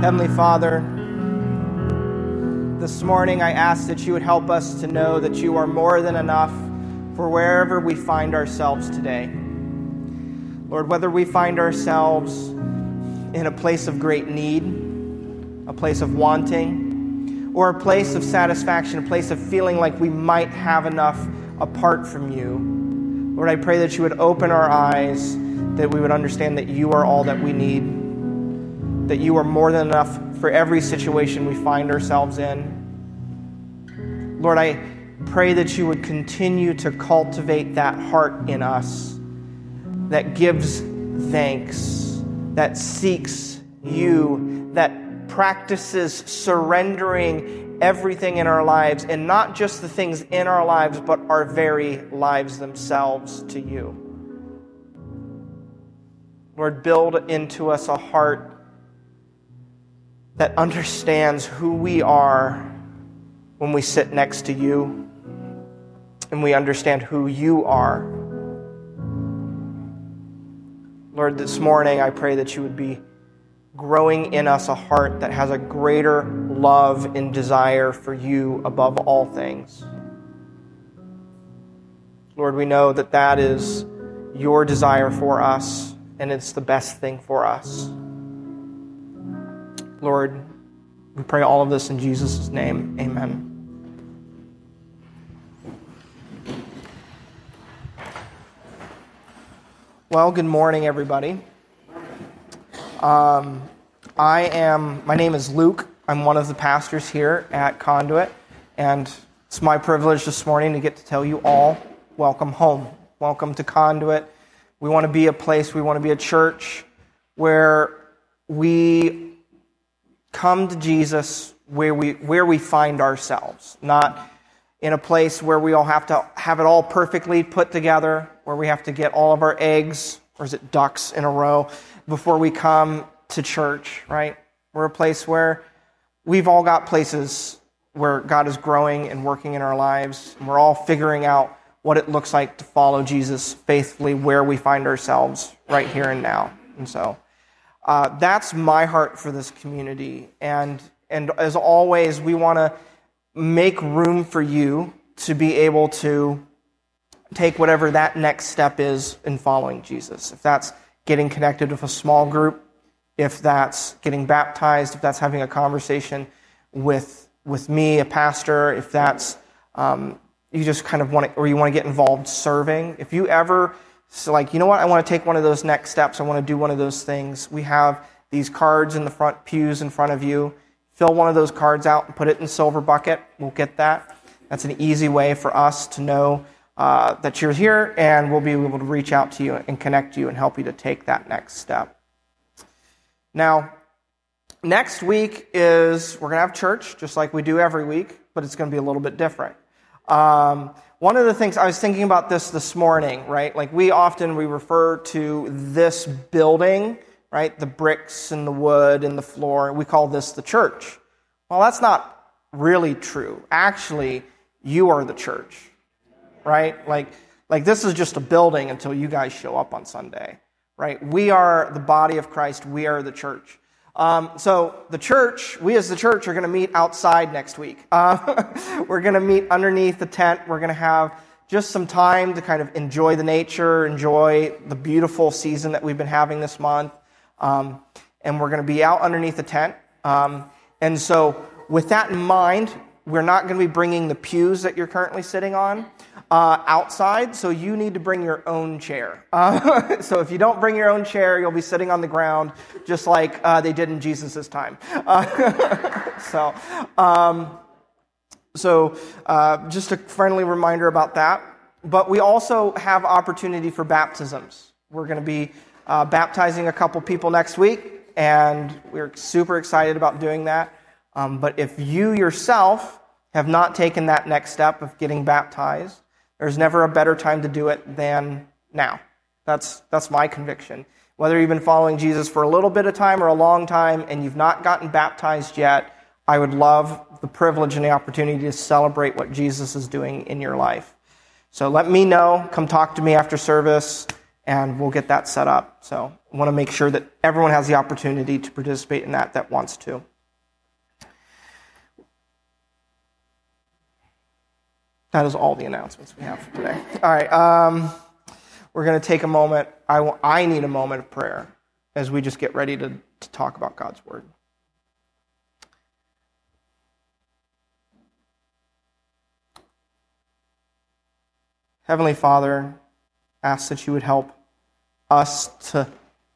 Heavenly Father, this morning I ask that you would help us to know that you are more than enough for wherever we find ourselves today. Lord, whether we find ourselves in a place of great need, a place of wanting, or a place of satisfaction, a place of feeling like we might have enough apart from you, Lord, I pray that you would open our eyes, that we would understand that you are all that we need that you are more than enough for every situation we find ourselves in. Lord, I pray that you would continue to cultivate that heart in us that gives thanks, that seeks you, that practices surrendering everything in our lives, and not just the things in our lives, but our very lives themselves to you. Lord, build into us a heart that understands who we are when we sit next to you and we understand who you are. Lord, this morning I pray that you would be growing in us a heart that has a greater love and desire for you above all things. Lord, we know that that is your desire for us, and it's the best thing for us. Lord, we pray all of this in Jesus' name. Amen. Well, good morning, everybody. Um, I am, my name is Luke. I'm one of the pastors here at Conduit, and it's my privilege this morning to get to tell you all welcome home. Welcome to Conduit. We want to be a place, we want to be a church where we come to Jesus where we, where we find ourselves, not in a place where we all have to have it all perfectly put together, where we have to get all of our eggs, or is it ducks in a row, before we come to church, right? We're a place where we've all got places where God is growing and working in our lives, and we're all figuring out what it looks like to follow Jesus faithfully where we find ourselves right here and now. And so, uh, that's my heart for this community. And, and as always, we want to make room for you to be able to take whatever that next step is in following Jesus. If that's getting connected with a small group, if that's getting baptized, if that's having a conversation with, with me, a pastor, if that's um, you just kind of want to, or you want to get involved serving. If you ever so, like, you know what? I want to take one of those next steps. I want to do one of those things. We have these cards in the front pews in front of you. Fill one of those cards out and put it in silver bucket. We'll get that. That's an easy way for us to know uh, that you're here, and we'll be able to reach out to you and connect you and help you to take that next step. Now, next week is we're going to have church, just like we do every week, but it's going to be a little bit different. Um, one of the things I was thinking about this this morning, right? Like we often we refer to this building, right? The bricks and the wood and the floor. We call this the church. Well, that's not really true. Actually, you are the church, right? Like, like this is just a building until you guys show up on Sunday, right? We are the body of Christ. We are the church. Um, so the church, we as the church are going to meet outside next week. Uh, we're going to meet underneath the tent. We're going to have just some time to kind of enjoy the nature, enjoy the beautiful season that we've been having this month. Um, and we're going to be out underneath the tent. Um, and so with that in mind, we're not going to be bringing the pews that you're currently sitting on uh, outside, so you need to bring your own chair. Uh, so if you don't bring your own chair, you'll be sitting on the ground just like uh, they did in Jesus' time. Uh, so, um, so uh, just a friendly reminder about that. But we also have opportunity for baptisms. We're going to be uh, baptizing a couple people next week, and we're super excited about doing that. Um, but if you yourself have not taken that next step of getting baptized, there's never a better time to do it than now. That's, that's my conviction. Whether you've been following Jesus for a little bit of time or a long time and you've not gotten baptized yet, I would love the privilege and the opportunity to celebrate what Jesus is doing in your life. So let me know. Come talk to me after service, and we'll get that set up. So I want to make sure that everyone has the opportunity to participate in that that wants to. That is all the announcements we have for today. All right, um, we're going to take a moment. I, I need a moment of prayer as we just get ready to, to talk about God's Word. Heavenly Father, ask that you would help us to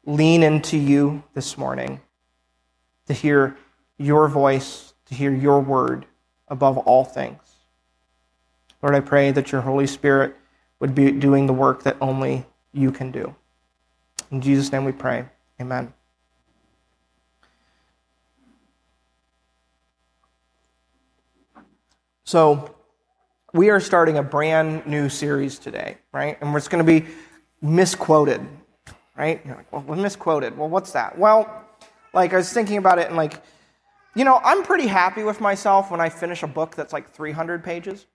lean into you this morning, to hear your voice, to hear your word above all things. Lord, I pray that your Holy Spirit would be doing the work that only you can do. In Jesus' name we pray. Amen. So, we are starting a brand new series today, right? And it's going to be misquoted, right? You're like, well, misquoted. Well, what's that? Well, like I was thinking about it and like, you know, I'm pretty happy with myself when I finish a book that's like 300 pages.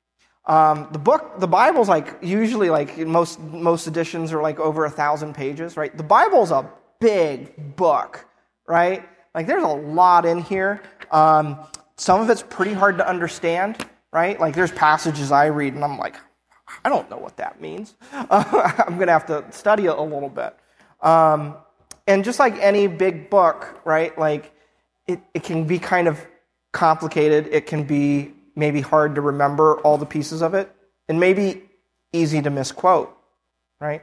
Um, the book, the Bible's like usually like most most editions are like over a thousand pages, right? The Bible's a big book, right? Like there's a lot in here. Um, some of it's pretty hard to understand, right? Like there's passages I read and I'm like, I don't know what that means. Uh, I'm gonna have to study it a little bit. Um, and just like any big book, right? Like it, it can be kind of complicated. It can be maybe hard to remember all the pieces of it, and maybe easy to misquote, right?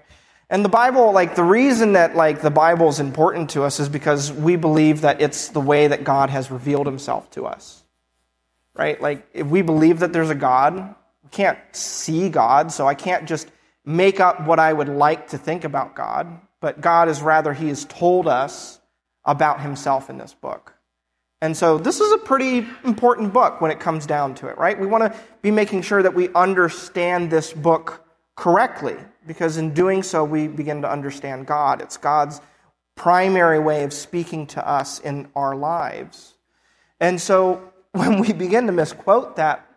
And the Bible, like the reason that like the Bible is important to us is because we believe that it's the way that God has revealed himself to us. Right? Like if we believe that there's a God, we can't see God, so I can't just make up what I would like to think about God, but God is rather he has told us about himself in this book. And so this is a pretty important book when it comes down to it, right? We want to be making sure that we understand this book correctly, because in doing so, we begin to understand God. It's God's primary way of speaking to us in our lives. And so when we begin to misquote that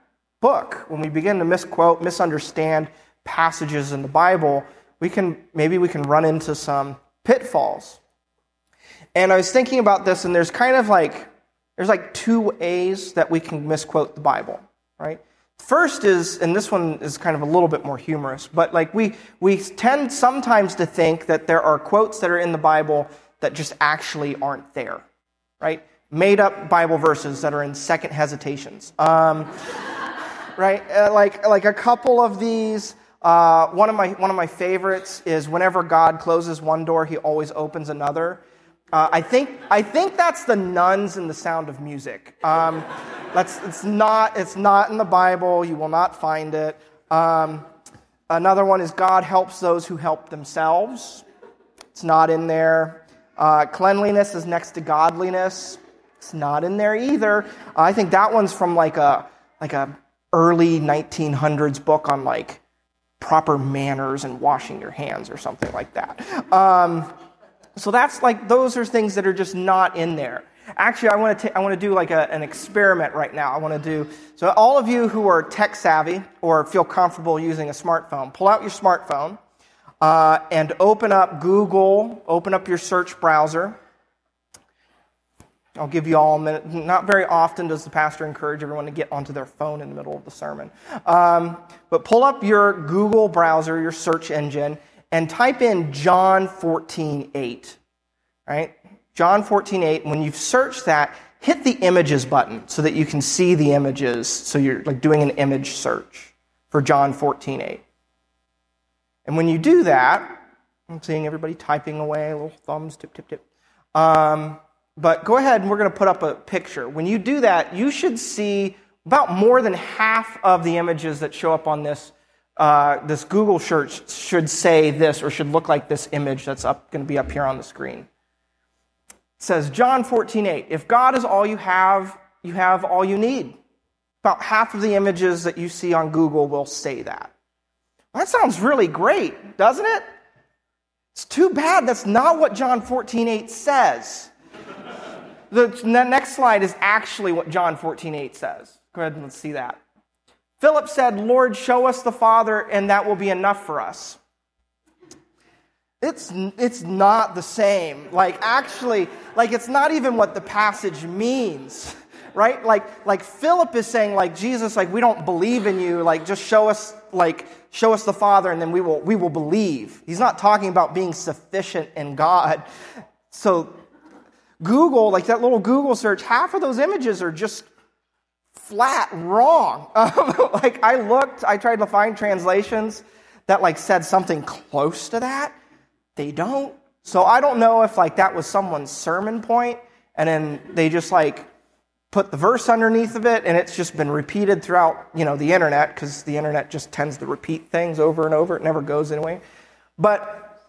book, when we begin to misquote, misunderstand passages in the Bible, we can maybe we can run into some pitfalls. And I was thinking about this, and there's kind of like there's like two ways that we can misquote the Bible, right? First is, and this one is kind of a little bit more humorous, but like we, we tend sometimes to think that there are quotes that are in the Bible that just actually aren't there, right? Made up Bible verses that are in second hesitations. Um, right? Uh, like, like a couple of these. Uh, one, of my, one of my favorites is whenever God closes one door, he always opens another. Uh, I think I think that's the nuns in the Sound of Music. Um, that's it's not it's not in the Bible. You will not find it. Um, another one is God helps those who help themselves. It's not in there. Uh, cleanliness is next to godliness. It's not in there either. I think that one's from like a like a early 1900s book on like proper manners and washing your hands or something like that. Um, so that's like, those are things that are just not in there. Actually, I want to, I want to do like a, an experiment right now. I want to do, so all of you who are tech savvy or feel comfortable using a smartphone, pull out your smartphone uh, and open up Google, open up your search browser. I'll give you all a minute. Not very often does the pastor encourage everyone to get onto their phone in the middle of the sermon. Um, but pull up your Google browser, your search engine, and type in John 14, 8. Right? John 14, 8. When you've searched that, hit the images button so that you can see the images. So you're like doing an image search for John 14, 8. And when you do that, I'm seeing everybody typing away, little thumbs, tip, tip, tip. Um, but go ahead and we're going to put up a picture. When you do that, you should see about more than half of the images that show up on this uh, this Google search should say this or should look like this image that's up, going to be up here on the screen. It says John 14, 8. If God is all you have, you have all you need. About half of the images that you see on Google will say that. That sounds really great, doesn't it? It's too bad that's not what John 14, 8 says. the next slide is actually what John 14, 8 says. Go ahead and let's see that. Philip said, Lord, show us the Father, and that will be enough for us. It's, it's not the same. Like, actually, like, it's not even what the passage means, right? Like, like Philip is saying, like, Jesus, like, we don't believe in you. Like, just show us, like, show us the Father and then we will, we will believe. He's not talking about being sufficient in God. So, Google, like that little Google search, half of those images are just flat wrong. Um, like, I looked, I tried to find translations that, like, said something close to that they don't. So I don't know if like that was someone's sermon point and then they just like put the verse underneath of it and it's just been repeated throughout, you know, the internet because the internet just tends to repeat things over and over. It never goes anyway. But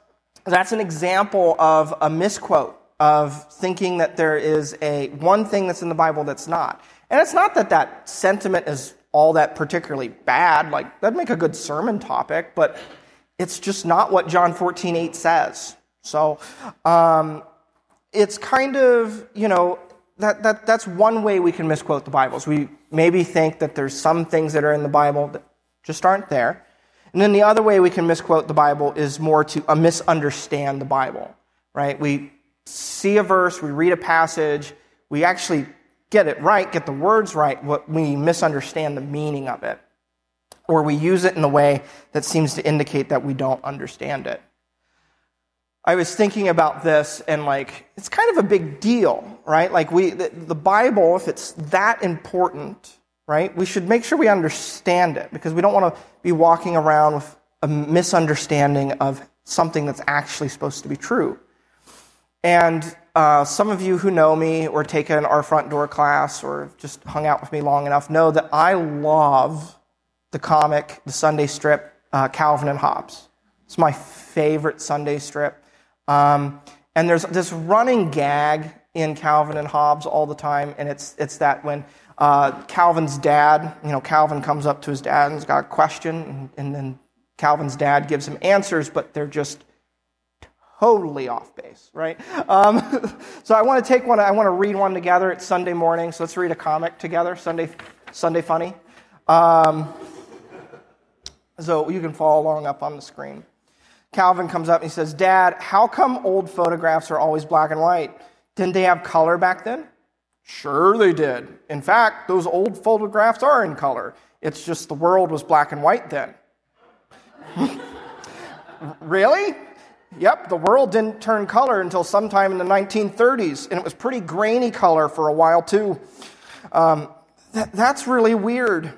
that's an example of a misquote of thinking that there is a one thing that's in the Bible that's not. And it's not that that sentiment is all that particularly bad. Like that'd make a good sermon topic, but it's just not what John 14, 8 says. So um, it's kind of, you know, that, that, that's one way we can misquote the Bibles. We maybe think that there's some things that are in the Bible that just aren't there. And then the other way we can misquote the Bible is more to uh, misunderstand the Bible, right? We see a verse, we read a passage, we actually get it right, get the words right, but we misunderstand the meaning of it or we use it in a way that seems to indicate that we don't understand it. I was thinking about this and like it's kind of a big deal, right? Like we the, the, Bible if it's that important, right? We should make sure we understand it because we don't want to be walking around with a misunderstanding of something that's actually supposed to be true. And uh, some of you who know me or taken our front door class or just hung out with me long enough know that I love the comic, the Sunday strip, uh, Calvin and Hobbes. It's my favorite Sunday strip. Um, and there's this running gag in Calvin and Hobbes all the time, and it's, it's that when uh, Calvin's dad, you know, Calvin comes up to his dad and has got a question, and, and then Calvin's dad gives him answers, but they're just totally off base, right? Um, so I want to take one, I want to read one together. It's Sunday morning, so let's read a comic together, Sunday, Sunday Funny. Um, so you can follow along up on the screen. Calvin comes up and he says, Dad, how come old photographs are always black and white? Didn't they have color back then? Sure, they did. In fact, those old photographs are in color. It's just the world was black and white then. really? Yep, the world didn't turn color until sometime in the 1930s, and it was pretty grainy color for a while, too. Um, that, that's really weird.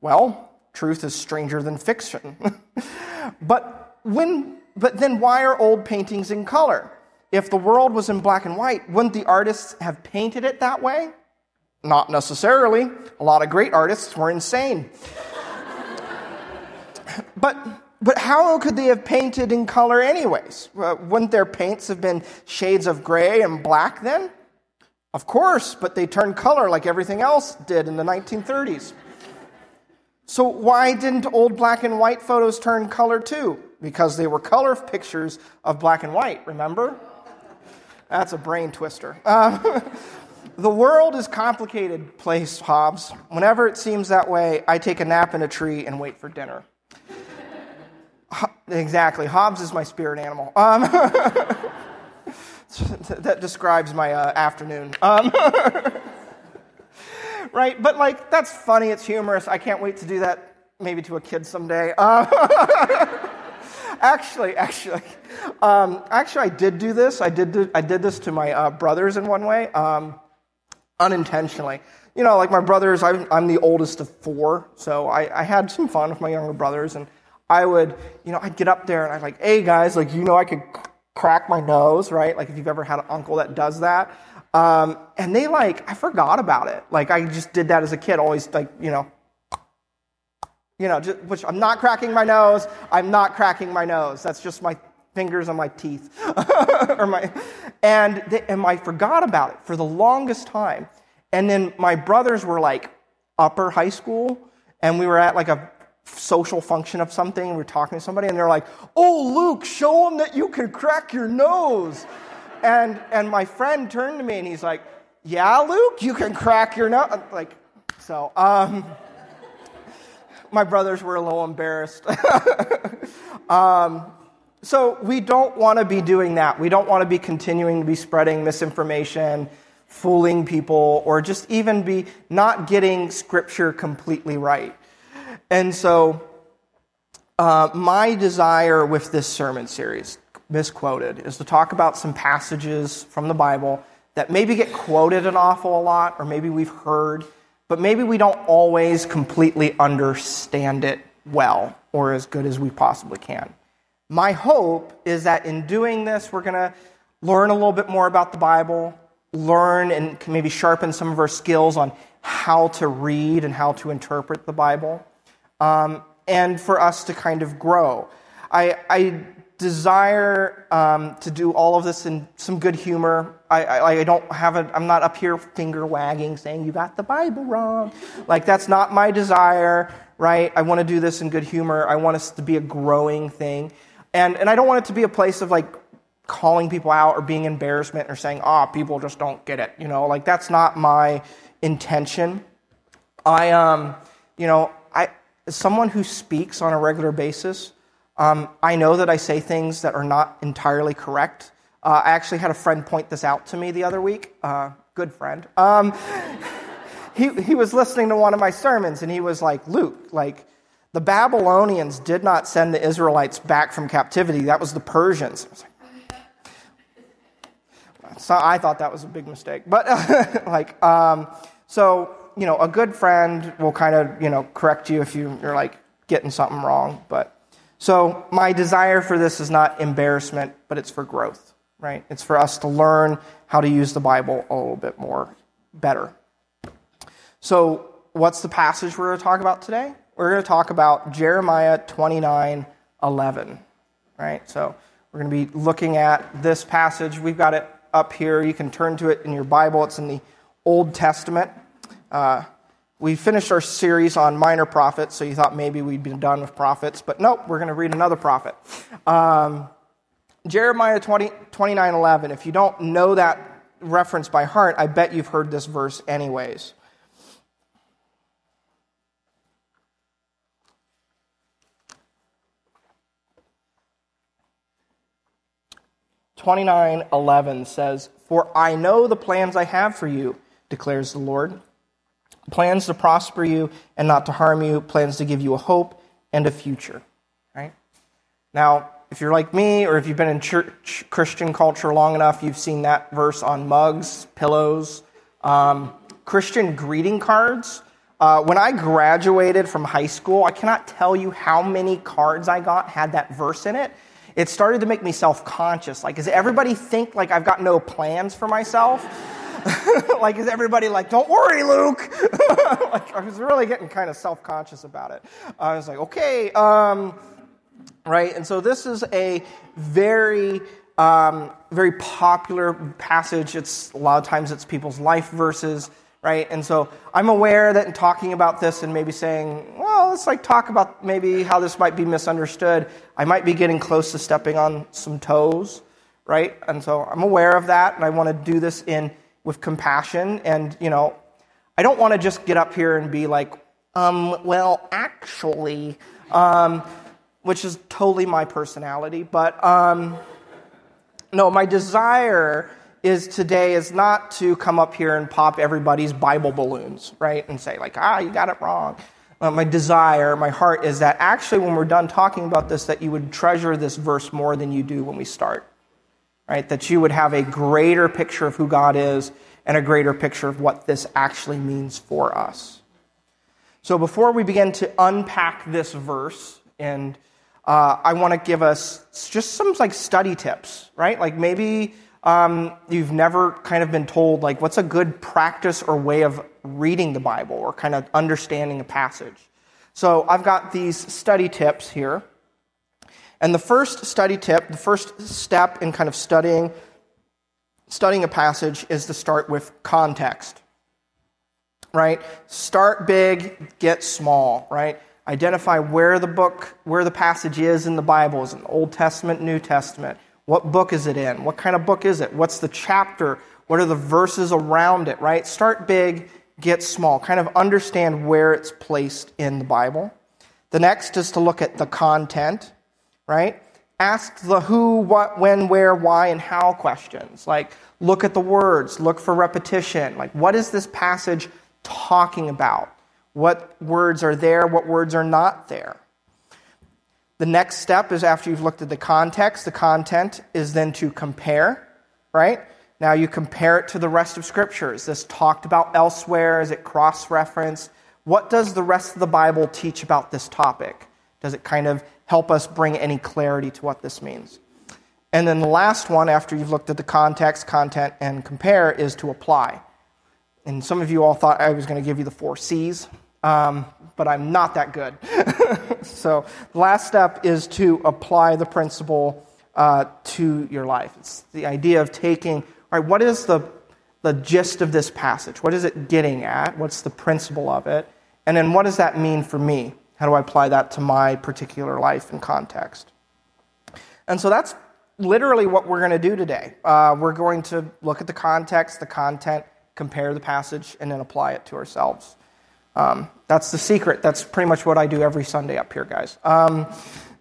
Well, truth is stranger than fiction. but when but then why are old paintings in color? If the world was in black and white, wouldn't the artists have painted it that way? Not necessarily. A lot of great artists were insane. but but how could they have painted in color anyways? Uh, wouldn't their paints have been shades of gray and black then? Of course, but they turned color like everything else did in the 1930s. So, why didn't old black and white photos turn color too? Because they were color pictures of black and white, remember? That's a brain twister. Um, the world is complicated place, Hobbes. Whenever it seems that way, I take a nap in a tree and wait for dinner. Exactly. Hobbes is my spirit animal. Um, that describes my uh, afternoon. Um, right? But like, that's funny. It's humorous. I can't wait to do that maybe to a kid someday. Uh, actually, actually, um, actually, I did do this. I did. Do, I did this to my uh, brothers in one way, um, unintentionally. You know, like my brothers. I'm, I'm the oldest of four, so I, I had some fun with my younger brothers, and I would, you know, I'd get up there and I'd like, hey guys, like you know, I could crack my nose, right? Like if you've ever had an uncle that does that. Um, and they like, I forgot about it. Like I just did that as a kid, always like, you know, you know, just, which I'm not cracking my nose. I'm not cracking my nose. That's just my fingers on my teeth, or my, and they, and I forgot about it for the longest time. And then my brothers were like upper high school, and we were at like a social function of something. we're talking to somebody, and they're like, "Oh, Luke, show them that you can crack your nose." And, and my friend turned to me and he's like, Yeah, Luke, you can crack your nose. Like, so, um, my brothers were a little embarrassed. um, so we don't want to be doing that. We don't want to be continuing to be spreading misinformation, fooling people, or just even be not getting scripture completely right. And so, uh, my desire with this sermon series, misquoted, is to talk about some passages from the Bible that maybe get quoted an awful lot, or maybe we've heard, but maybe we don't always completely understand it well or as good as we possibly can. My hope is that in doing this, we're going to learn a little bit more about the Bible, learn and maybe sharpen some of our skills on how to read and how to interpret the Bible, um, and for us to kind of grow. I, I desire um, to do all of this in some good humor. I, I, I don't have a, I'm not up here finger wagging saying you got the Bible wrong. Like that's not my desire, right? I want to do this in good humor. I want us to be a growing thing. And, and I don't want it to be a place of like calling people out or being embarrassment or saying, ah, oh, people just don't get it. You know, like that's not my intention. I, um, you know, as someone who speaks on a regular basis, um, I know that I say things that are not entirely correct. Uh, I actually had a friend point this out to me the other week. Uh, good friend. Um, he, he was listening to one of my sermons and he was like, Luke, like, the Babylonians did not send the Israelites back from captivity. That was the Persians. I, like, so I thought that was a big mistake. But, like, um, so, you know, a good friend will kind of, you know, correct you if you, you're like getting something wrong. But, so my desire for this is not embarrassment, but it's for growth, right? It's for us to learn how to use the Bible a little bit more better. So, what's the passage we're going to talk about today? we're going to talk about Jeremiah 29 11. Right? So we're going to be looking at this passage. We've got it up here. You can turn to it in your Bible, it's in the Old Testament. Uh, we finished our series on minor prophets, so you thought maybe we'd be done with prophets, but nope, we're going to read another prophet. Um, Jeremiah 20, 29 11. If you don't know that reference by heart, I bet you've heard this verse anyways. 29:11 says, "For I know the plans I have for you," declares the Lord. Plans to prosper you and not to harm you, plans to give you a hope and a future. Right? Now, if you're like me or if you've been in church Christian culture long enough, you've seen that verse on mugs, pillows, um, Christian greeting cards. Uh, when I graduated from high school, I cannot tell you how many cards I got had that verse in it it started to make me self-conscious. Like, does everybody think like I've got no plans for myself? like, is everybody like, don't worry, Luke? like, I was really getting kind of self-conscious about it. I was like, okay, um, right? And so this is a very, um, very popular passage. It's a lot of times it's people's life verses right? And so I'm aware that in talking about this and maybe saying, well, let's like talk about maybe how this might be misunderstood, I might be getting close to stepping on some toes, right? And so I'm aware of that, and I want to do this in with compassion. And you know, I don't want to just get up here and be like, um, well, actually, um, which is totally my personality, but um, no, my desire is today is not to come up here and pop everybody's Bible balloons, right? And say, like, ah, you got it wrong. Uh, my desire, my heart is that actually, when we're done talking about this, that you would treasure this verse more than you do when we start, right? That you would have a greater picture of who God is and a greater picture of what this actually means for us. So, before we begin to unpack this verse, and uh, I want to give us just some like study tips, right? Like maybe um, you've never kind of been told, like, what's a good practice or way of reading the Bible or kind of understanding a passage. So I've got these study tips here. And the first study tip, the first step in kind of studying studying a passage is to start with context. Right? Start big, get small, right? Identify where the book, where the passage is in the Bible. Is it Old Testament, New Testament? What book is it in? What kind of book is it? What's the chapter? What are the verses around it, right? Start big, get small. Kind of understand where it's placed in the Bible. The next is to look at the content, right? ask the who, what, when, where, why, and how questions. Like, look at the words, look for repetition. Like, what is this passage talking about? What words are there, what words are not there? The next step is after you've looked at the context, the content is then to compare, right? Now you compare it to the rest of Scripture. Is this talked about elsewhere? Is it cross referenced? What does the rest of the Bible teach about this topic? Does it kind of help us bring any clarity to what this means? And then the last one, after you've looked at the context, content, and compare, is to apply. And some of you all thought I was going to give you the four C's, um, but I'm not that good. so the last step is to apply the principle uh, to your life. It's the idea of taking, all right, what is the, the gist of this passage? What is it getting at? What's the principle of it? And then what does that mean for me? How do I apply that to my particular life and context? And so that's literally what we're going to do today. Uh, we're going to look at the context, the content, compare the passage, and then apply it to ourselves. Um, that's the secret. That's pretty much what I do every Sunday up here, guys. Um,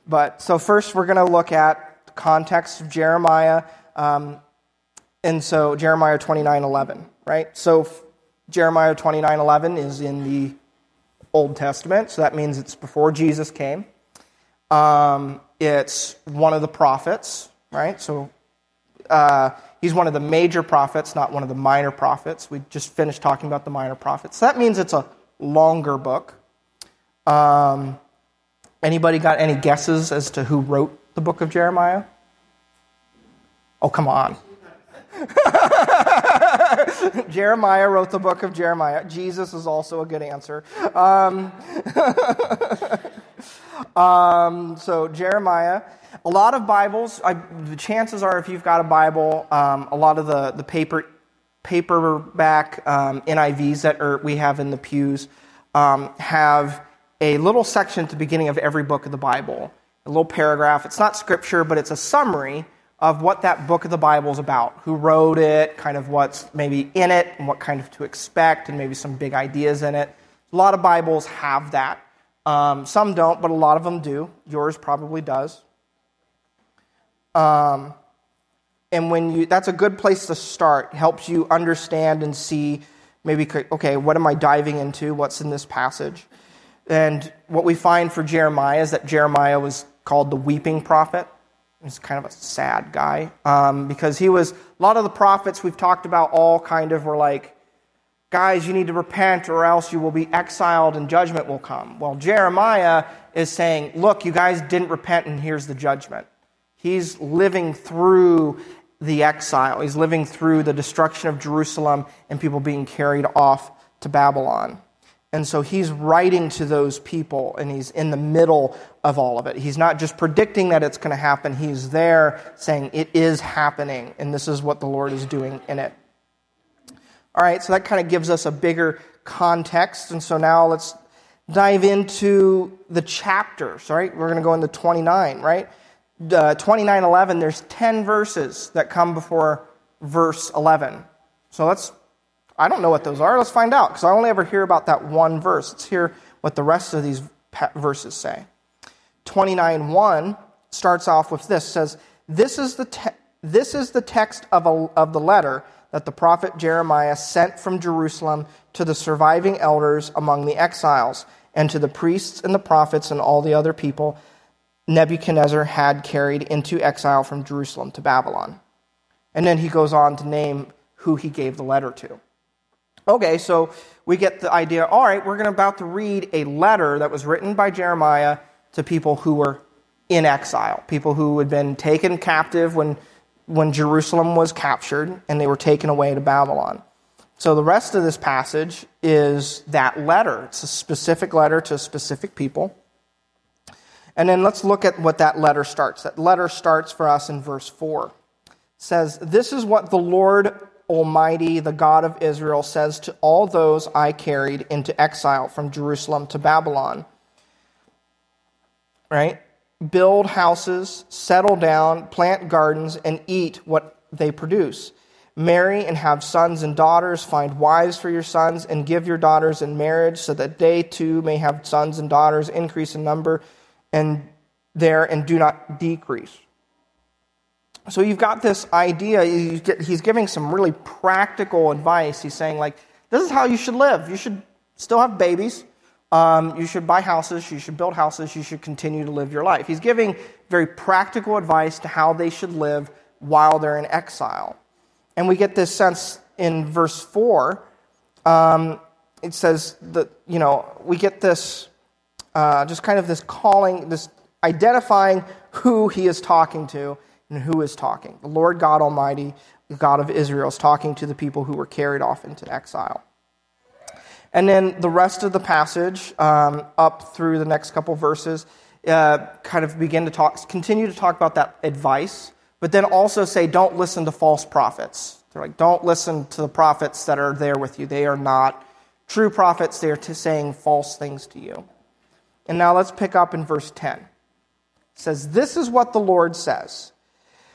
but so first, we're going to look at the context of Jeremiah, um, and so Jeremiah twenty nine eleven, right? So Jeremiah twenty nine eleven is in the Old Testament, so that means it's before Jesus came. Um, it's one of the prophets, right? So uh, he's one of the major prophets, not one of the minor prophets. We just finished talking about the minor prophets. So that means it's a longer book. Um, anybody got any guesses as to who wrote the book of Jeremiah? Oh, come on. Jeremiah wrote the book of Jeremiah. Jesus is also a good answer. Um, um, so, Jeremiah. A lot of Bibles, I, the chances are, if you've got a Bible, um, a lot of the, the paper, paperback um, NIVs that are, we have in the pews um, have a little section at the beginning of every book of the Bible, a little paragraph. It's not scripture, but it's a summary of what that book of the Bible is about, who wrote it, kind of what's maybe in it, and what kind of to expect, and maybe some big ideas in it. A lot of Bibles have that. Um, some don't, but a lot of them do. Yours probably does. Um, and when you, that's a good place to start. Helps you understand and see maybe, okay, what am I diving into? What's in this passage? And what we find for Jeremiah is that Jeremiah was called the weeping prophet. He's kind of a sad guy um, because he was, a lot of the prophets we've talked about all kind of were like, guys, you need to repent or else you will be exiled and judgment will come. Well, Jeremiah is saying, look, you guys didn't repent and here's the judgment. He's living through the exile, he's living through the destruction of Jerusalem and people being carried off to Babylon. And so he's writing to those people and he's in the middle of all of it. He's not just predicting that it's going to happen, he's there saying it is happening and this is what the Lord is doing in it. All right, so that kind of gives us a bigger context. And so now let's dive into the chapters, right? We're going to go into 29, right? Uh, 29:11 there's 10 verses that come before verse 11. So let's I don't know what those are. Let's find out because I only ever hear about that one verse. Let's hear what the rest of these verses say. 29:1 starts off with this says, "This is the te- this is the text of, a, of the letter that the prophet Jeremiah sent from Jerusalem to the surviving elders among the exiles and to the priests and the prophets and all the other people Nebuchadnezzar had carried into exile from Jerusalem to Babylon." And then he goes on to name who he gave the letter to. Okay, so we get the idea all right, we're going to about to read a letter that was written by Jeremiah to people who were in exile, people who had been taken captive when, when Jerusalem was captured and they were taken away to Babylon. So the rest of this passage is that letter. It's a specific letter to specific people. And then let's look at what that letter starts. That letter starts for us in verse 4. It says, This is what the Lord Almighty, the God of Israel, says to all those I carried into exile from Jerusalem to Babylon. Right? Build houses, settle down, plant gardens, and eat what they produce. Marry and have sons and daughters, find wives for your sons, and give your daughters in marriage, so that they too may have sons and daughters, increase in number and there and do not decrease. So you've got this idea, he's giving some really practical advice. He's saying, like, this is how you should live. You should still have babies. Um, you should buy houses. You should build houses. You should continue to live your life. He's giving very practical advice to how they should live while they're in exile. And we get this sense in verse 4. Um, it says that, you know, we get this, uh, just kind of this calling, this identifying who he is talking to and who is talking. The Lord God Almighty, the God of Israel, is talking to the people who were carried off into exile. And then the rest of the passage, um, up through the next couple verses, uh, kind of begin to talk, continue to talk about that advice, but then also say, don't listen to false prophets. They're like, don't listen to the prophets that are there with you. They are not true prophets. They are saying false things to you. And now let's pick up in verse 10. It says, This is what the Lord says.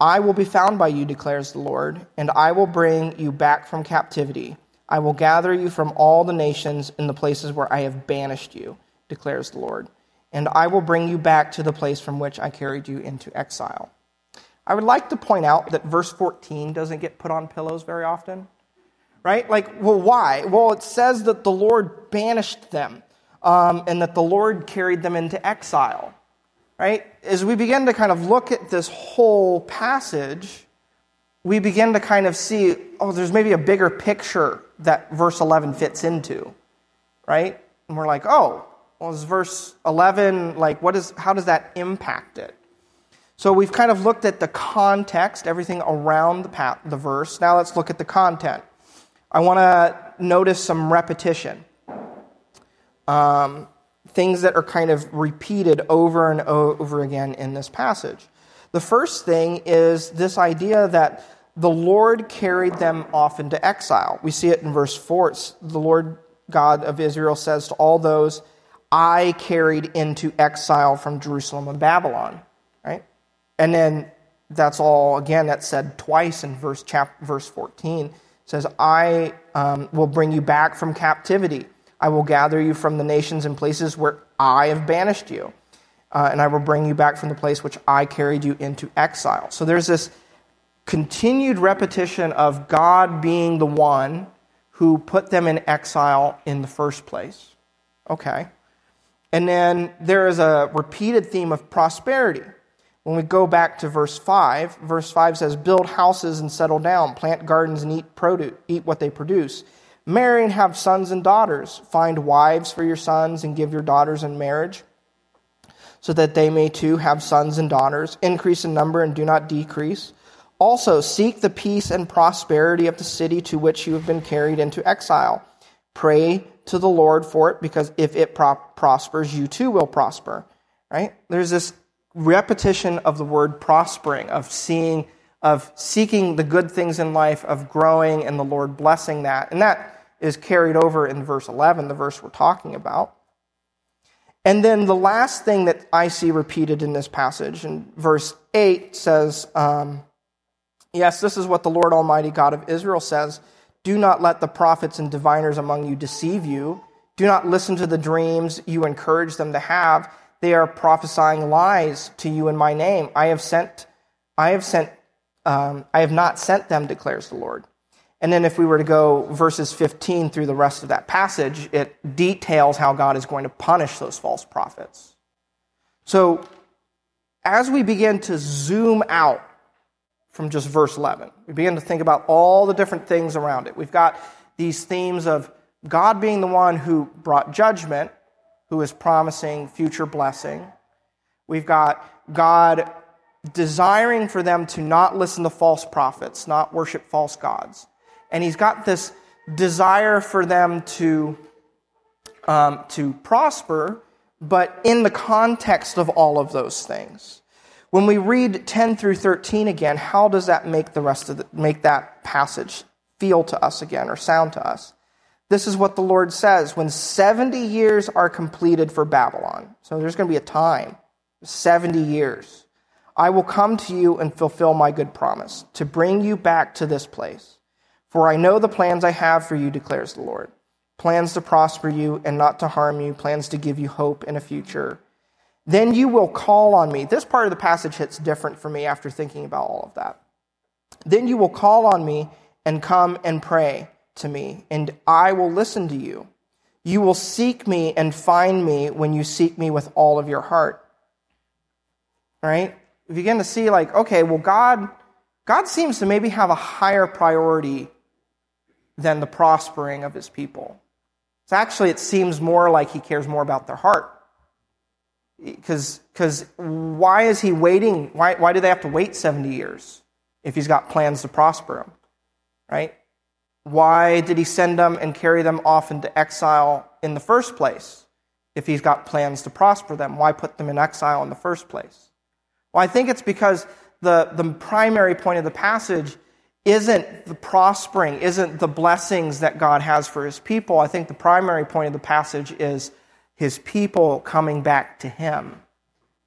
I will be found by you, declares the Lord, and I will bring you back from captivity. I will gather you from all the nations in the places where I have banished you, declares the Lord, and I will bring you back to the place from which I carried you into exile. I would like to point out that verse 14 doesn't get put on pillows very often. Right? Like, well, why? Well, it says that the Lord banished them um, and that the Lord carried them into exile right? As we begin to kind of look at this whole passage, we begin to kind of see, oh, there's maybe a bigger picture that verse 11 fits into, right? And we're like, oh, well, is verse 11, like, what is, how does that impact it? So we've kind of looked at the context, everything around the, the verse. Now let's look at the content. I want to notice some repetition. Um, things that are kind of repeated over and over again in this passage. The first thing is this idea that the Lord carried them off into exile. We see it in verse 4. It's the Lord God of Israel says to all those, I carried into exile from Jerusalem and Babylon. Right? And then that's all, again, that's said twice in verse, chapter, verse 14. It says, I um, will bring you back from captivity. I will gather you from the nations and places where I have banished you, uh, and I will bring you back from the place which I carried you into exile. So there's this continued repetition of God being the one who put them in exile in the first place. Okay. And then there is a repeated theme of prosperity. When we go back to verse 5, verse 5 says, Build houses and settle down, plant gardens and eat produce, eat what they produce. Marry and have sons and daughters. Find wives for your sons and give your daughters in marriage, so that they may too have sons and daughters. Increase in number and do not decrease. Also, seek the peace and prosperity of the city to which you have been carried into exile. Pray to the Lord for it, because if it pro- prospers, you too will prosper. Right? There's this repetition of the word prospering, of seeing of seeking the good things in life, of growing, and the Lord blessing that. And that is carried over in verse 11, the verse we're talking about. And then the last thing that I see repeated in this passage, in verse 8, says, um, Yes, this is what the Lord Almighty God of Israel says Do not let the prophets and diviners among you deceive you. Do not listen to the dreams you encourage them to have. They are prophesying lies to you in my name. I have sent, I have sent um, I have not sent them, declares the Lord. And then if we were to go verses 15 through the rest of that passage, it details how God is going to punish those false prophets. So as we begin to zoom out from just verse 11, we begin to think about all the different things around it. We've got these themes of God being the one who brought judgment, who is promising future blessing. We've got God desiring for them to not listen to false prophets, not worship false gods. And he's got this desire for them to, um, to prosper, but in the context of all of those things. When we read 10 through 13 again, how does that make the rest of the, make that passage feel to us again or sound to us. This is what the Lord says when 70 years are completed for Babylon. So there's going to be a time 70 years. I will come to you and fulfill my good promise to bring you back to this place. For I know the plans I have for you, declares the Lord plans to prosper you and not to harm you, plans to give you hope in a future. Then you will call on me. This part of the passage hits different for me after thinking about all of that. Then you will call on me and come and pray to me, and I will listen to you. You will seek me and find me when you seek me with all of your heart. Right? You begin to see, like, okay, well, God, God seems to maybe have a higher priority than the prospering of his people. So actually, it seems more like he cares more about their heart. Because why is he waiting? Why, why do they have to wait 70 years if he's got plans to prosper them? Right? Why did he send them and carry them off into exile in the first place if he's got plans to prosper them? Why put them in exile in the first place? Well, I think it's because the, the primary point of the passage isn't the prospering, isn't the blessings that God has for his people. I think the primary point of the passage is his people coming back to him,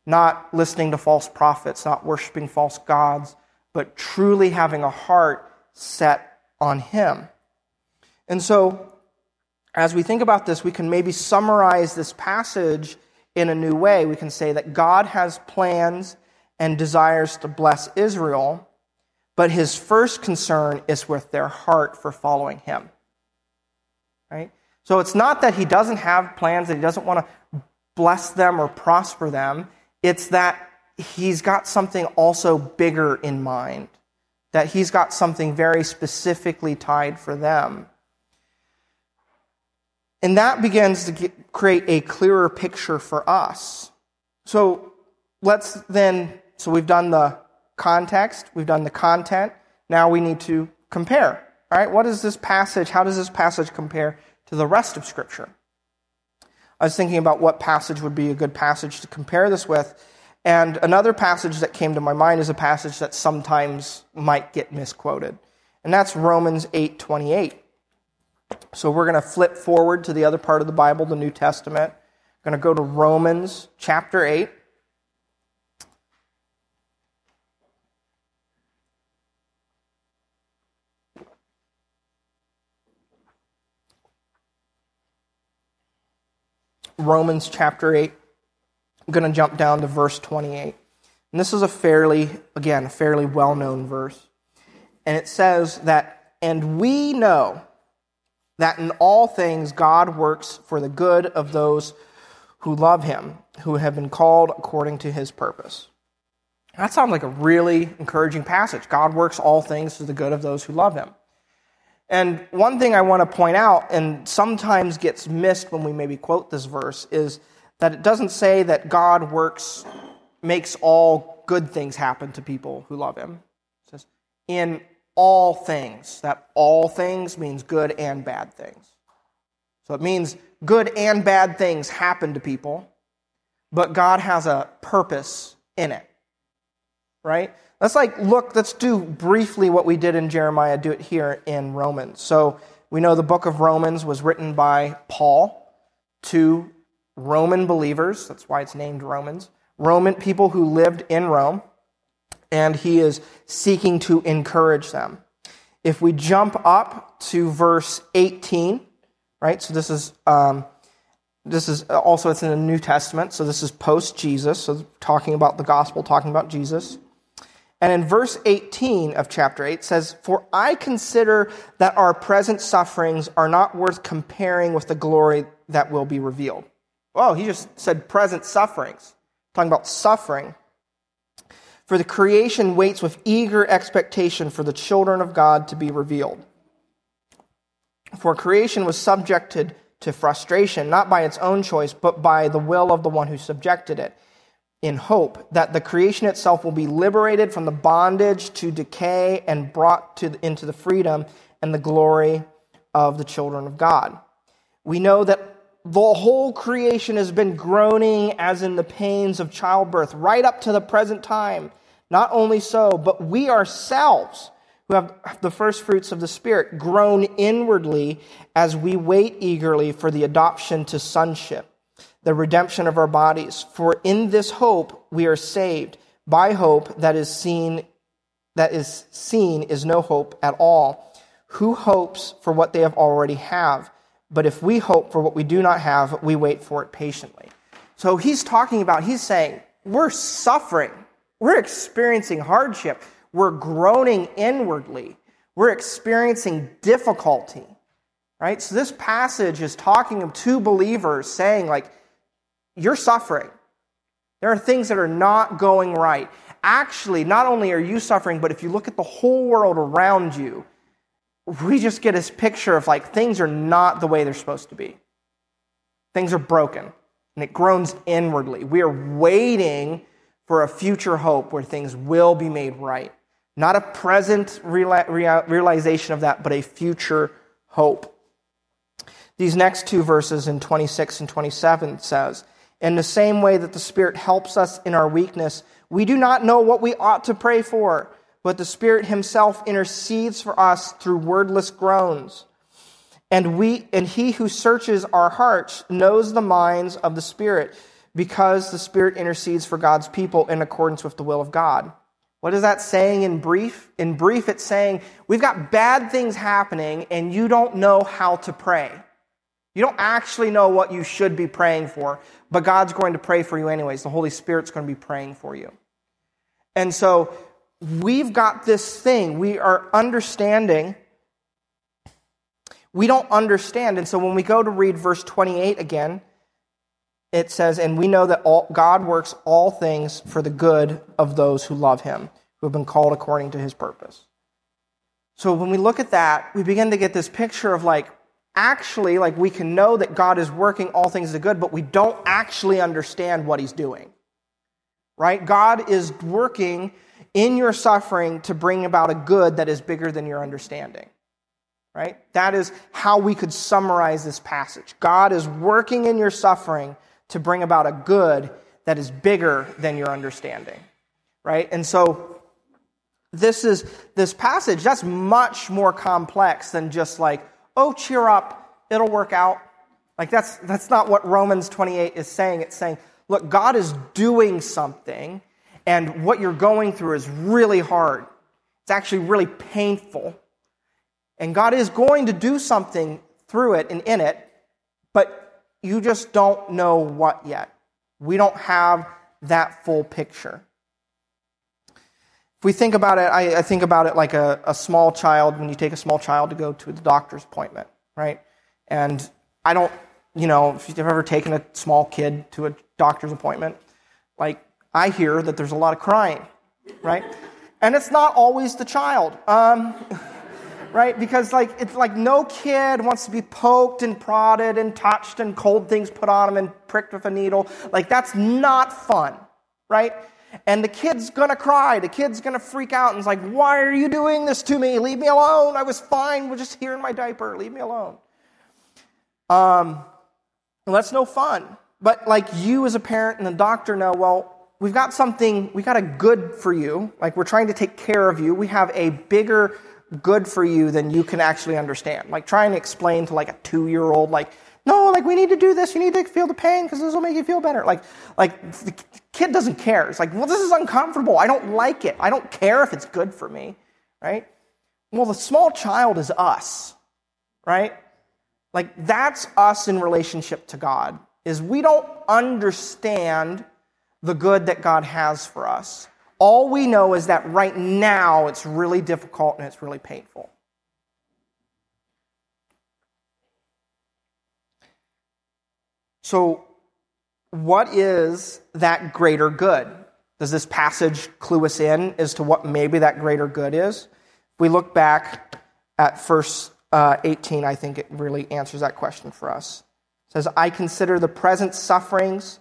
not listening to false prophets, not worshiping false gods, but truly having a heart set on Him. And so, as we think about this, we can maybe summarize this passage in a new way. We can say that God has plans and desires to bless Israel, but his first concern is with their heart for following him. Right? So it's not that he doesn't have plans, that he doesn't want to bless them or prosper them. It's that he's got something also bigger in mind that he's got something very specifically tied for them. And that begins to get, create a clearer picture for us. So let's then, so we've done the context, we've done the content, now we need to compare. All right, what is this passage? How does this passage compare to the rest of Scripture? I was thinking about what passage would be a good passage to compare this with. And another passage that came to my mind is a passage that sometimes might get misquoted. And that's Romans 8:28. So we're going to flip forward to the other part of the Bible, the New Testament. We're going to go to Romans chapter 8. Romans chapter 8. I'm going to jump down to verse 28. And this is a fairly, again, a fairly well known verse. And it says that, and we know that in all things God works for the good of those who love him, who have been called according to his purpose. That sounds like a really encouraging passage. God works all things for the good of those who love him. And one thing I want to point out, and sometimes gets missed when we maybe quote this verse, is that it doesn't say that God works, makes all good things happen to people who love him. It says, in all things. That all things means good and bad things. So it means good and bad things happen to people, but God has a purpose in it. Right? Let's like look, let's do briefly what we did in Jeremiah, do it here in Romans. So we know the book of Romans was written by Paul to Roman believers. That's why it's named Romans. Roman people who lived in Rome, and he is seeking to encourage them. If we jump up to verse 18, right? So this is um, this is also it's in the New Testament. So this is post Jesus. So talking about the gospel, talking about Jesus. And in verse 18 of chapter 8 says, For I consider that our present sufferings are not worth comparing with the glory that will be revealed. Oh, he just said present sufferings. Talking about suffering. For the creation waits with eager expectation for the children of God to be revealed. For creation was subjected to frustration, not by its own choice, but by the will of the one who subjected it, in hope that the creation itself will be liberated from the bondage to decay and brought to, into the freedom and the glory of the children of God. We know that the whole creation has been groaning as in the pains of childbirth right up to the present time. Not only so, but we ourselves, who have the first fruits of the Spirit, groan inwardly as we wait eagerly for the adoption to sonship, the redemption of our bodies. For in this hope we are saved. By hope that is seen, that is seen is no hope at all. Who hopes for what they have already have? But if we hope for what we do not have, we wait for it patiently. So he's talking about, he's saying, we're suffering. We're experiencing hardship. We're groaning inwardly. We're experiencing difficulty. Right? So this passage is talking of two believers saying, like, you're suffering. There are things that are not going right. Actually, not only are you suffering, but if you look at the whole world around you, we just get this picture of like things are not the way they're supposed to be. Things are broken, and it groans inwardly. We are waiting for a future hope where things will be made right. Not a present realization of that, but a future hope. These next two verses in 26 and 27 says, In the same way that the Spirit helps us in our weakness, we do not know what we ought to pray for but the Spirit Himself intercedes for us through wordless groans. And we and he who searches our hearts knows the minds of the Spirit, because the Spirit intercedes for God's people in accordance with the will of God. What is that saying in brief? In brief, it's saying we've got bad things happening and you don't know how to pray. You don't actually know what you should be praying for, but God's going to pray for you anyways. The Holy Spirit's going to be praying for you. And so we've got this thing. We are understanding. We don't understand. And so when we go to read verse 28 again, it says, And we know that all, God works all things for the good of those who love him, who have been called according to his purpose. So when we look at that, we begin to get this picture of like, actually, like we can know that God is working all things to good, but we don't actually understand what he's doing. Right? God is working in your suffering to bring about a good that is bigger than your understanding. Right? That is how we could summarize this passage. God is working in your suffering to bring about a good that is bigger than your understanding. Right? And so this is this passage that's much more complex than just like, "Oh, cheer up, it'll work out." Like that's that's not what Romans 28 is saying. It's saying, "Look, God is doing something and what you're going through is really hard. It's actually really painful. And God is going to do something through it and in it, but you just don't know what yet. We don't have that full picture. If we think about it, I, I think about it like a, a small child when you take a small child to go to the doctor's appointment, right? And I don't, you know, if you've ever taken a small kid to a doctor's appointment, like I hear that there's a lot of crying, right? And it's not always the child, um, right? Because like it's like no kid wants to be poked and prodded and touched and cold things put on them and pricked with a needle. Like that's not fun, right? And the kid's gonna cry. The kid's gonna freak out and it's like, "Why are you doing this to me? Leave me alone. I was fine. We're just here in my diaper. Leave me alone." Um, well, that's no fun. But like you as a parent and the doctor know, well, we've got something, we got a good for you. Like we're trying to take care of you. We have a bigger good for you than you can actually understand. Like trying to explain to like a two year old, like, no, like we need to do this. You need to feel the pain because this will make you feel better. Like, like the kid doesn't care. It's like, well, this is uncomfortable. I don't like it. I don't care if it's good for me, right? Well, the small child is us, right? Like that's us in relationship to God. Is we don't understand the good that God has for us. All we know is that right now it's really difficult and it's really painful. So, what is that greater good? Does this passage clue us in as to what maybe that greater good is? We look back at verse uh, 18, I think it really answers that question for us. It says, I consider the present sufferings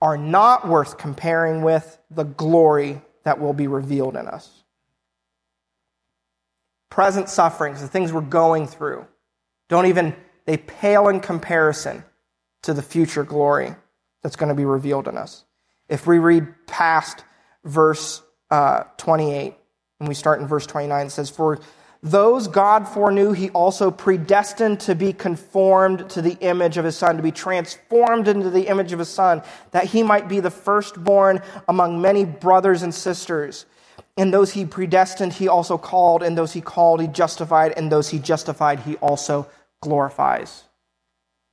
are not worth comparing with the glory that will be revealed in us. Present sufferings, the things we're going through, don't even, they pale in comparison to the future glory that's going to be revealed in us. If we read past verse uh, 28, And we start in verse 29. It says, For those God foreknew, he also predestined to be conformed to the image of his son, to be transformed into the image of his son, that he might be the firstborn among many brothers and sisters. And those he predestined, he also called, and those he called, he justified, and those he justified, he also glorifies.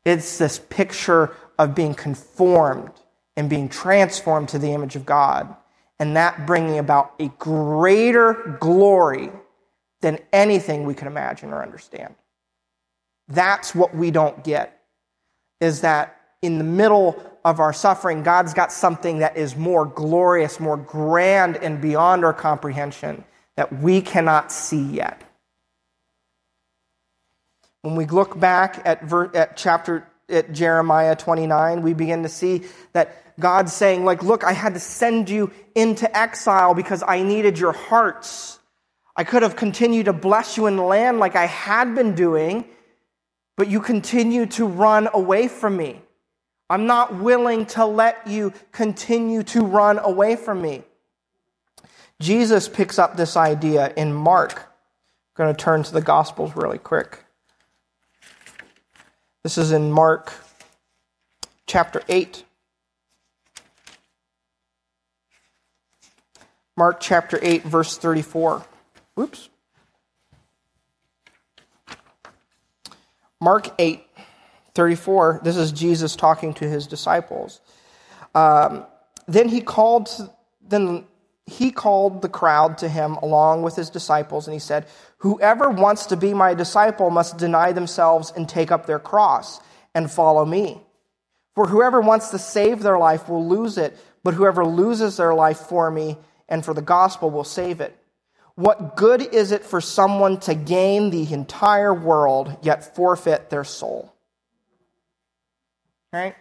It's this picture of being conformed and being transformed to the image of God, and that bringing about a greater glory than anything we can imagine or understand. That's what we don't get, is that in the middle of our suffering, God's got something that is more glorious, more grand, and beyond our comprehension that we cannot see yet. When we look back at, ver- at chapter at Jeremiah 29, we begin to see that God's saying, like, look, I had to send you into exile because I needed your hearts. I could have continued to bless you in the land like I had been doing, but you continue to run away from me. I'm not willing to let you continue to run away from me. Jesus picks up this idea in Mark. I'm going to turn to the Gospels really quick. This is in Mark chapter 8. Mark chapter 8, verse 34. Whoops. Mark 8, 34. This is Jesus talking to his disciples. Um, then he called. Then he called the crowd to him along with his disciples, and he said, "Whoever wants to be my disciple must deny themselves and take up their cross and follow me. For whoever wants to save their life will lose it, but whoever loses their life for me and for the gospel will save it." What good is it for someone to gain the entire world yet forfeit their soul? Right?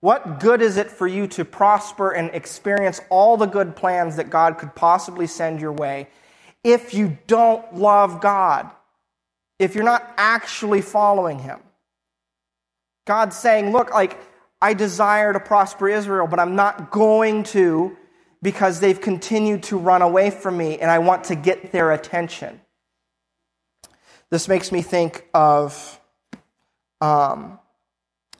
What good is it for you to prosper and experience all the good plans that God could possibly send your way if you don't love God? If you're not actually following Him? God's saying, Look, like, I desire to prosper Israel, but I'm not going to because they've continued to run away from me and I want to get their attention. This makes me think of um,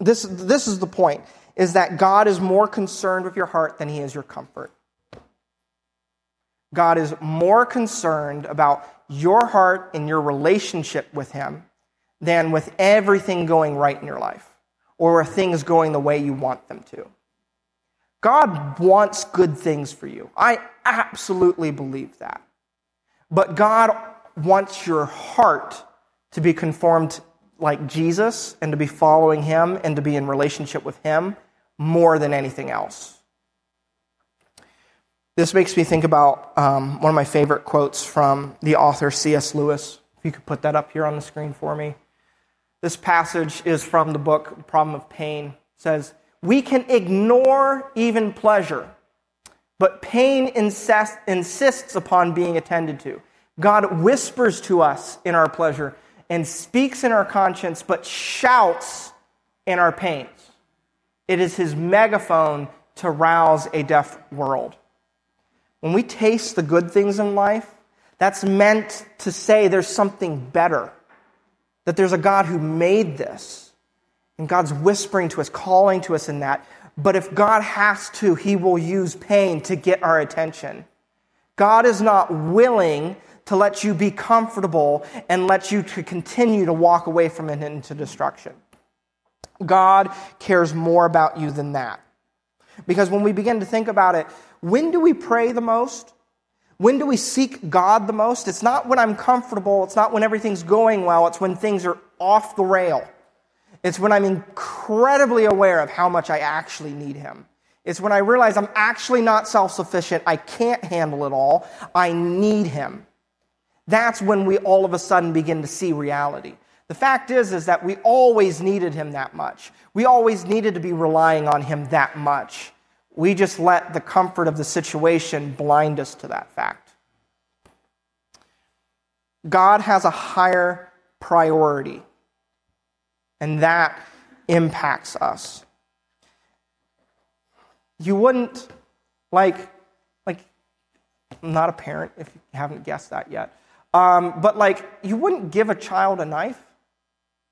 this, this is the point is that God is more concerned with your heart than he is your comfort. God is more concerned about your heart and your relationship with him than with everything going right in your life or things going the way you want them to. God wants good things for you. I absolutely believe that. But God wants your heart to be conformed like Jesus and to be following him and to be in relationship with him more than anything else. This makes me think about um, one of my favorite quotes from the author C.S. Lewis. If you could put that up here on the screen for me. This passage is from the book Problem of Pain. It says, we can ignore even pleasure, but pain insist, insists upon being attended to. God whispers to us in our pleasure and speaks in our conscience, but shouts in our pains. It is his megaphone to rouse a deaf world. When we taste the good things in life, that's meant to say there's something better, that there's a God who made this and God's whispering to us, calling to us in that. But if God has to, He will use pain to get our attention. God is not willing to let you be comfortable and let you to continue to walk away from it into destruction. God cares more about you than that. Because when we begin to think about it, when do we pray the most? When do we seek God the most? It's not when I'm comfortable, it's not when everything's going well, it's when things are off the rail. It's when I'm incredibly aware of how much I actually need Him. It's when I realize I'm actually not self sufficient. I can't handle it all. I need Him. That's when we all of a sudden begin to see reality. The fact is, is that we always needed Him that much. We always needed to be relying on Him that much. We just let the comfort of the situation blind us to that fact. God has a higher priority and that impacts us. You wouldn't like like I'm not a parent, if you haven't guessed that yet. Um, but like, you wouldn't give a child a knife,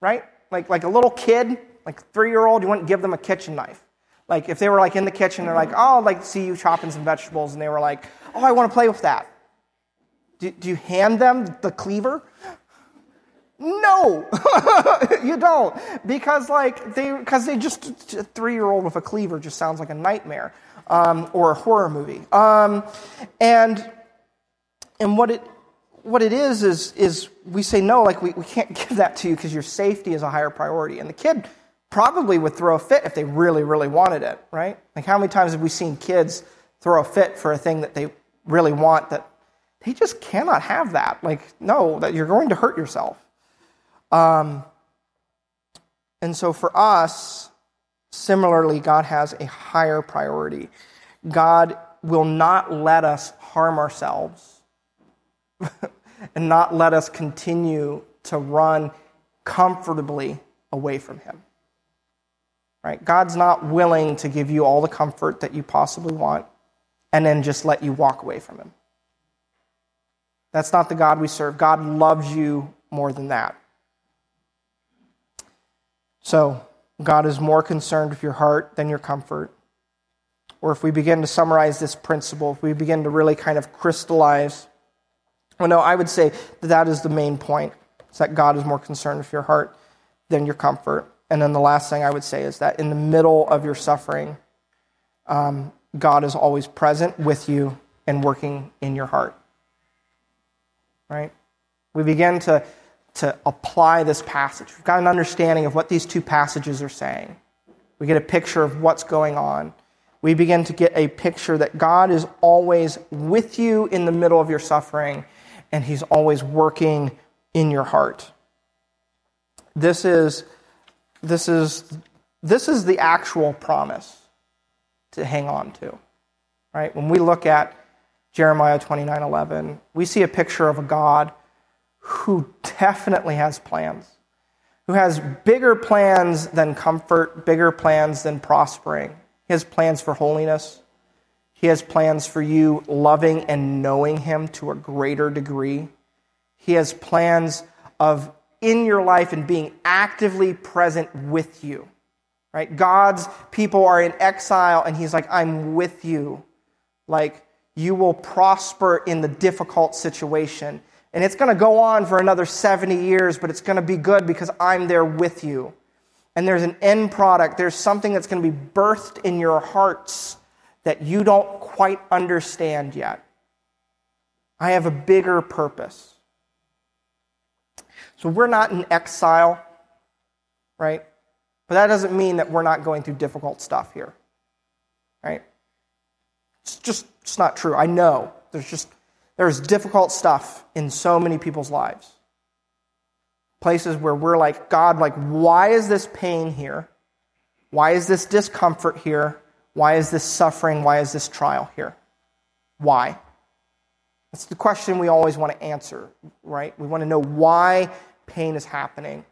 right? Like, like a little kid, like three year old, you wouldn't give them a kitchen knife. Like if they were like in the kitchen, they're like, oh, I'd like to see you chopping some vegetables, and they were like, oh, I want to play with that. Do, do you hand them the cleaver? No, you don't, because like they, because they just a three-year-old with a cleaver just sounds like a nightmare um, or a horror movie. Um, and and what it what it is is is we say no, like we, we can't give that to you because your safety is a higher priority, and the kid probably would throw a fit if they really really wanted it, right? Like how many times have we seen kids throw a fit for a thing that they really want that they just cannot have that. Like no, that you're going to hurt yourself. Um, and so for us, similarly, God has a higher priority. God will not let us harm ourselves and not let us continue to run comfortably away from Him. Right? God's not willing to give you all the comfort that you possibly want and then just let you walk away from Him. That's not the God we serve. God loves you more than that. So, God is more concerned with your heart than your comfort. Or if we begin to summarize this principle, if we begin to really kind of crystallize, well, no, I would say that that is the main point. It's that God is more concerned with your heart than your comfort. And then the last thing I would say is that in the middle of your suffering, um, God is always present with you and working in your heart. Right? We begin to to apply this passage. We've got an understanding of what these two passages are saying. We get a picture of what's going on. We begin to get a picture that God is always with you in the middle of your suffering, and He's always working in your heart. This is, this is, this is the actual promise to hang on to. Right? When we look at Jeremiah 29 11, we see a picture of a God who definitely has plans, who has bigger plans than comfort, bigger plans than prospering. He has plans for holiness. He has plans for you loving and knowing Him to a greater degree. He has plans of in your life and being actively present with you. Right? God's people are in exile and he's like I'm with you. Like you will prosper in the difficult situation. And it's going to go on for another 70 years, but it's going to be good because I'm there with you. And there's an end product, there's something that's going to be birthed in your hearts that you don't quite understand yet. I have a bigger purpose. So we're not in exile, right? But that doesn't mean that we're not going through difficult stuff here, right? It's just it's not true. I know there's just there's difficult stuff in so many people's lives. Places where we're like, God, like, why is this pain here? Why is this discomfort here? Why is this suffering? Why is this trial here? Why? That's the question we always want to answer, right? We want to know why pain is happening.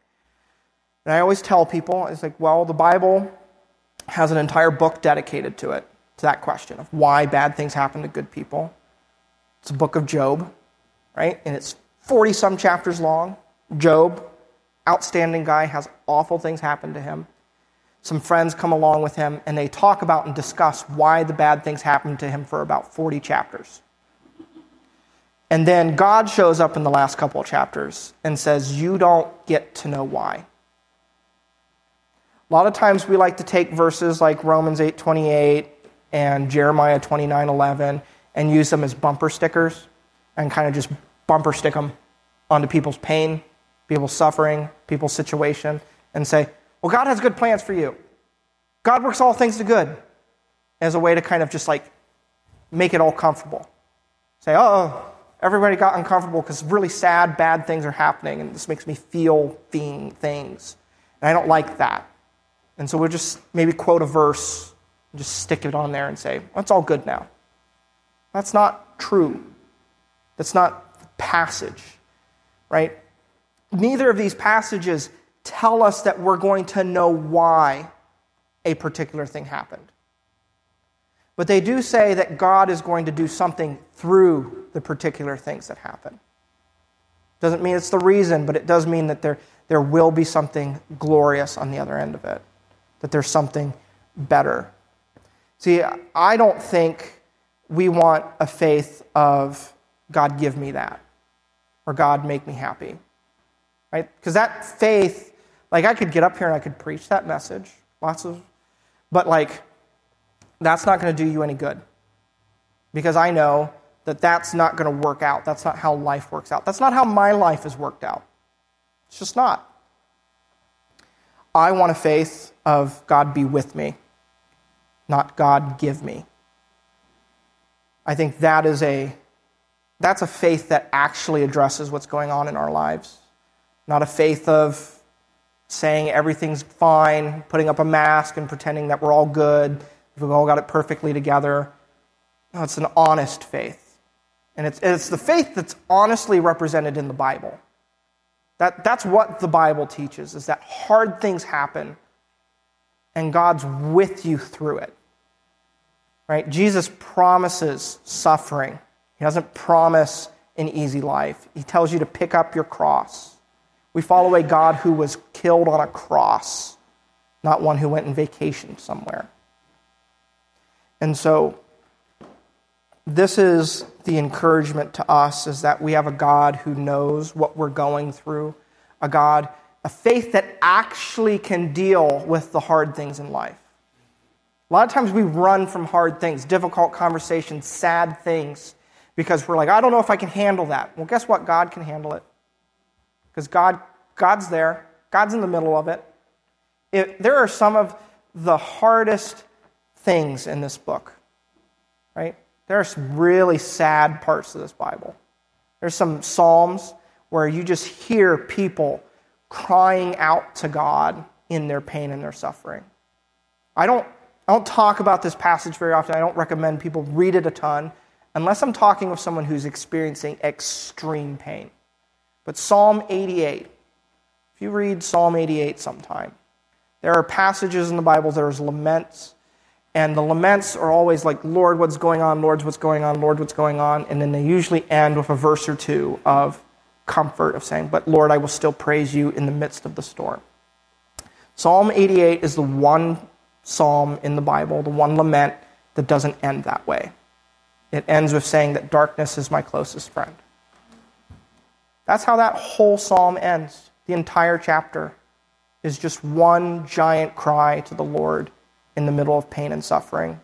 And I always tell people, it's like, well, the Bible has an entire book dedicated to it, to that question of why bad things happen to good people. It's a book of Job, right? And it's 40 some chapters long. Job, outstanding guy, has awful things happen to him. Some friends come along with him and they talk about and discuss why the bad things happened to him for about 40 chapters. And then God shows up in the last couple of chapters and says, You don't get to know why. A lot of times we like to take verses like Romans 8:28 and Jeremiah 29:11 and use them as bumper stickers and kind of just bumper stick them onto people's pain, people's suffering, people's situation, and say, well, God has good plans for you. God works all things to good as a way to kind of just like make it all comfortable. Say, oh, everybody got uncomfortable because really sad, bad things are happening, and this makes me feel things. And I don't like that. And so we'll just maybe quote a verse and just stick it on there and say, it's all good now. That's not true. That's not the passage, right? Neither of these passages tell us that we're going to know why a particular thing happened. But they do say that God is going to do something through the particular things that happen. Doesn't mean it's the reason, but it does mean that there, there will be something glorious on the other end of it, that there's something better. See, I don't think we want a faith of God, give me that, or God, make me happy. Right? Because that faith, like I could get up here and I could preach that message, lots of, but like, that's not going to do you any good. Because I know that that's not going to work out. That's not how life works out. That's not how my life has worked out. It's just not. I want a faith of God be with me, not God give me. I think that is a that's a faith that actually addresses what's going on in our lives. Not a faith of saying everything's fine, putting up a mask and pretending that we're all good, we've all got it perfectly together. No, it's an honest faith. And it's, it's the faith that's honestly represented in the Bible. That, that's what the Bible teaches, is that hard things happen and God's with you through it. Right? Jesus promises suffering. He doesn't promise an easy life. He tells you to pick up your cross. We follow a God who was killed on a cross, not one who went and vacationed somewhere. And so this is the encouragement to us is that we have a God who knows what we're going through, a God, a faith that actually can deal with the hard things in life. A lot of times we run from hard things, difficult conversations, sad things, because we're like, I don't know if I can handle that. Well, guess what? God can handle it. Because God, God's there, God's in the middle of it. it. There are some of the hardest things in this book, right? There are some really sad parts of this Bible. There's some Psalms where you just hear people crying out to God in their pain and their suffering. I don't, I don't talk about this passage very often. I don't recommend people read it a ton unless I'm talking with someone who's experiencing extreme pain. But Psalm 88, if you read Psalm 88 sometime, there are passages in the Bible, there's laments and the laments are always like, Lord, what's going on? Lord, what's going on? Lord, what's going on? And then they usually end with a verse or two of comfort, of saying, But Lord, I will still praise you in the midst of the storm. Psalm 88 is the one psalm in the Bible, the one lament that doesn't end that way. It ends with saying that darkness is my closest friend. That's how that whole psalm ends. The entire chapter is just one giant cry to the Lord in the middle of pain and suffering.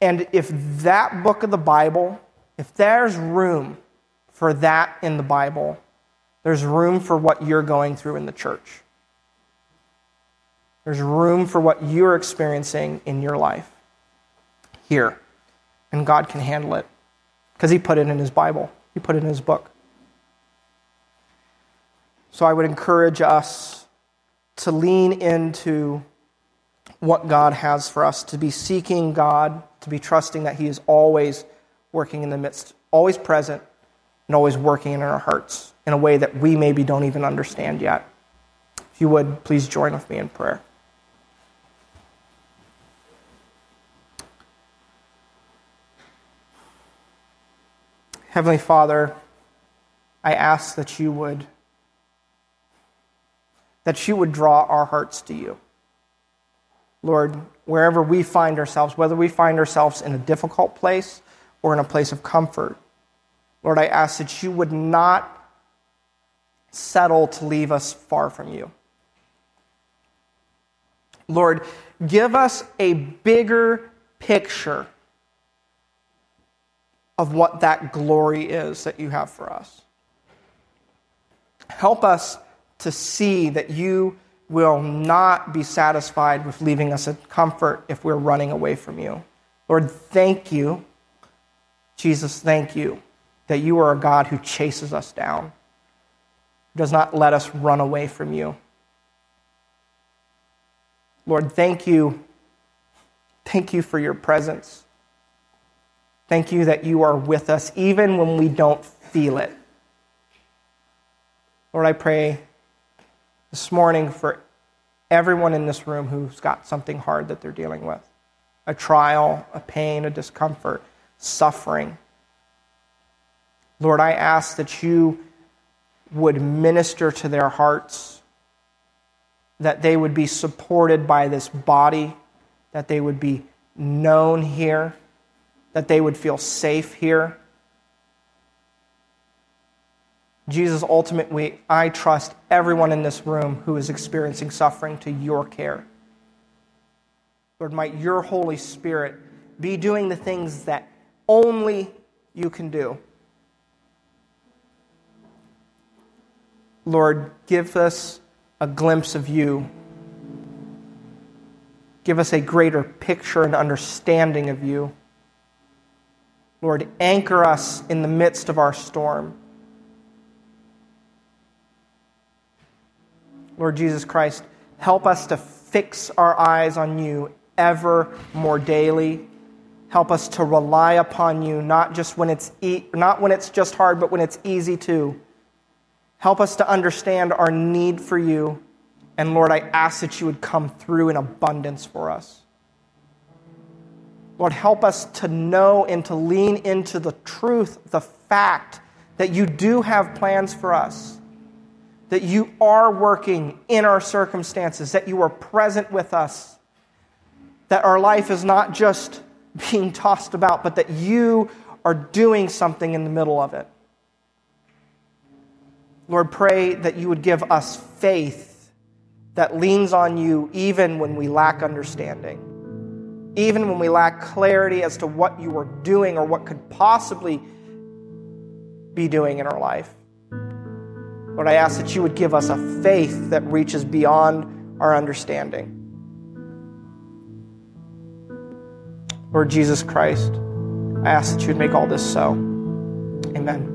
And if that book of the Bible, if there's room for that in the Bible, there's room for what you're going through in the church. There's room for what you're experiencing in your life here. And God can handle it because He put it in His Bible, He put it in His book. So I would encourage us to lean into what God has for us, to be seeking God, to be trusting that He is always working in the midst, always present, and always working in our hearts in a way that we maybe don't even understand yet. If you would, please join with me in prayer. Heavenly Father, I ask that you would that you would draw our hearts to you. Lord, wherever we find ourselves, whether we find ourselves in a difficult place or in a place of comfort, Lord, I ask that you would not settle to leave us far from you. Lord, give us a bigger picture of what that glory is that you have for us. Help us to see that you will not be satisfied with leaving us in comfort if we're running away from you. Lord, thank you. Jesus, thank you that you are a God who chases us down, does not let us run away from you. Lord, thank you. Thank you for your presence. Thank you that you are with us even when we don't feel it. Lord, I pray this morning for everyone in this room who's got something hard that they're dealing with. a trial, a pain, a discomfort, suffering. Lord, I ask that you would minister to their hearts, that they would be supported by this body, that they would be known here, that they would feel safe here. Jesus, ultimately, I trust everyone in this room who is experiencing suffering to your care. Lord, might your Holy Spirit be doing the things that only you can do. Lord, give us a glimpse of you. Give us a greater picture and understanding of you. Lord, anchor us in the midst of our storm. Lord Jesus Christ, help us to fix our eyes on you ever more daily. Help us to rely upon you, not just when it's e- not when it's just hard, but when it's easy too. Help us to understand our need for you. And Lord, I ask that you would come through in abundance for us. Lord, help us to know and to lean into the truth, the fact that you do have plans for us, that you are working in our circumstances, that you are present with us, that our life is not just being tossed about, but that you are doing something in the middle of it. Lord, pray that you would give us faith that leans on you even when we lack understanding, even when we lack clarity as to what you are doing or what could possibly be doing in our life. Lord, I ask that you would give us a faith that reaches beyond our understanding. Lord Jesus Christ, I ask that you would make all this so. Amen.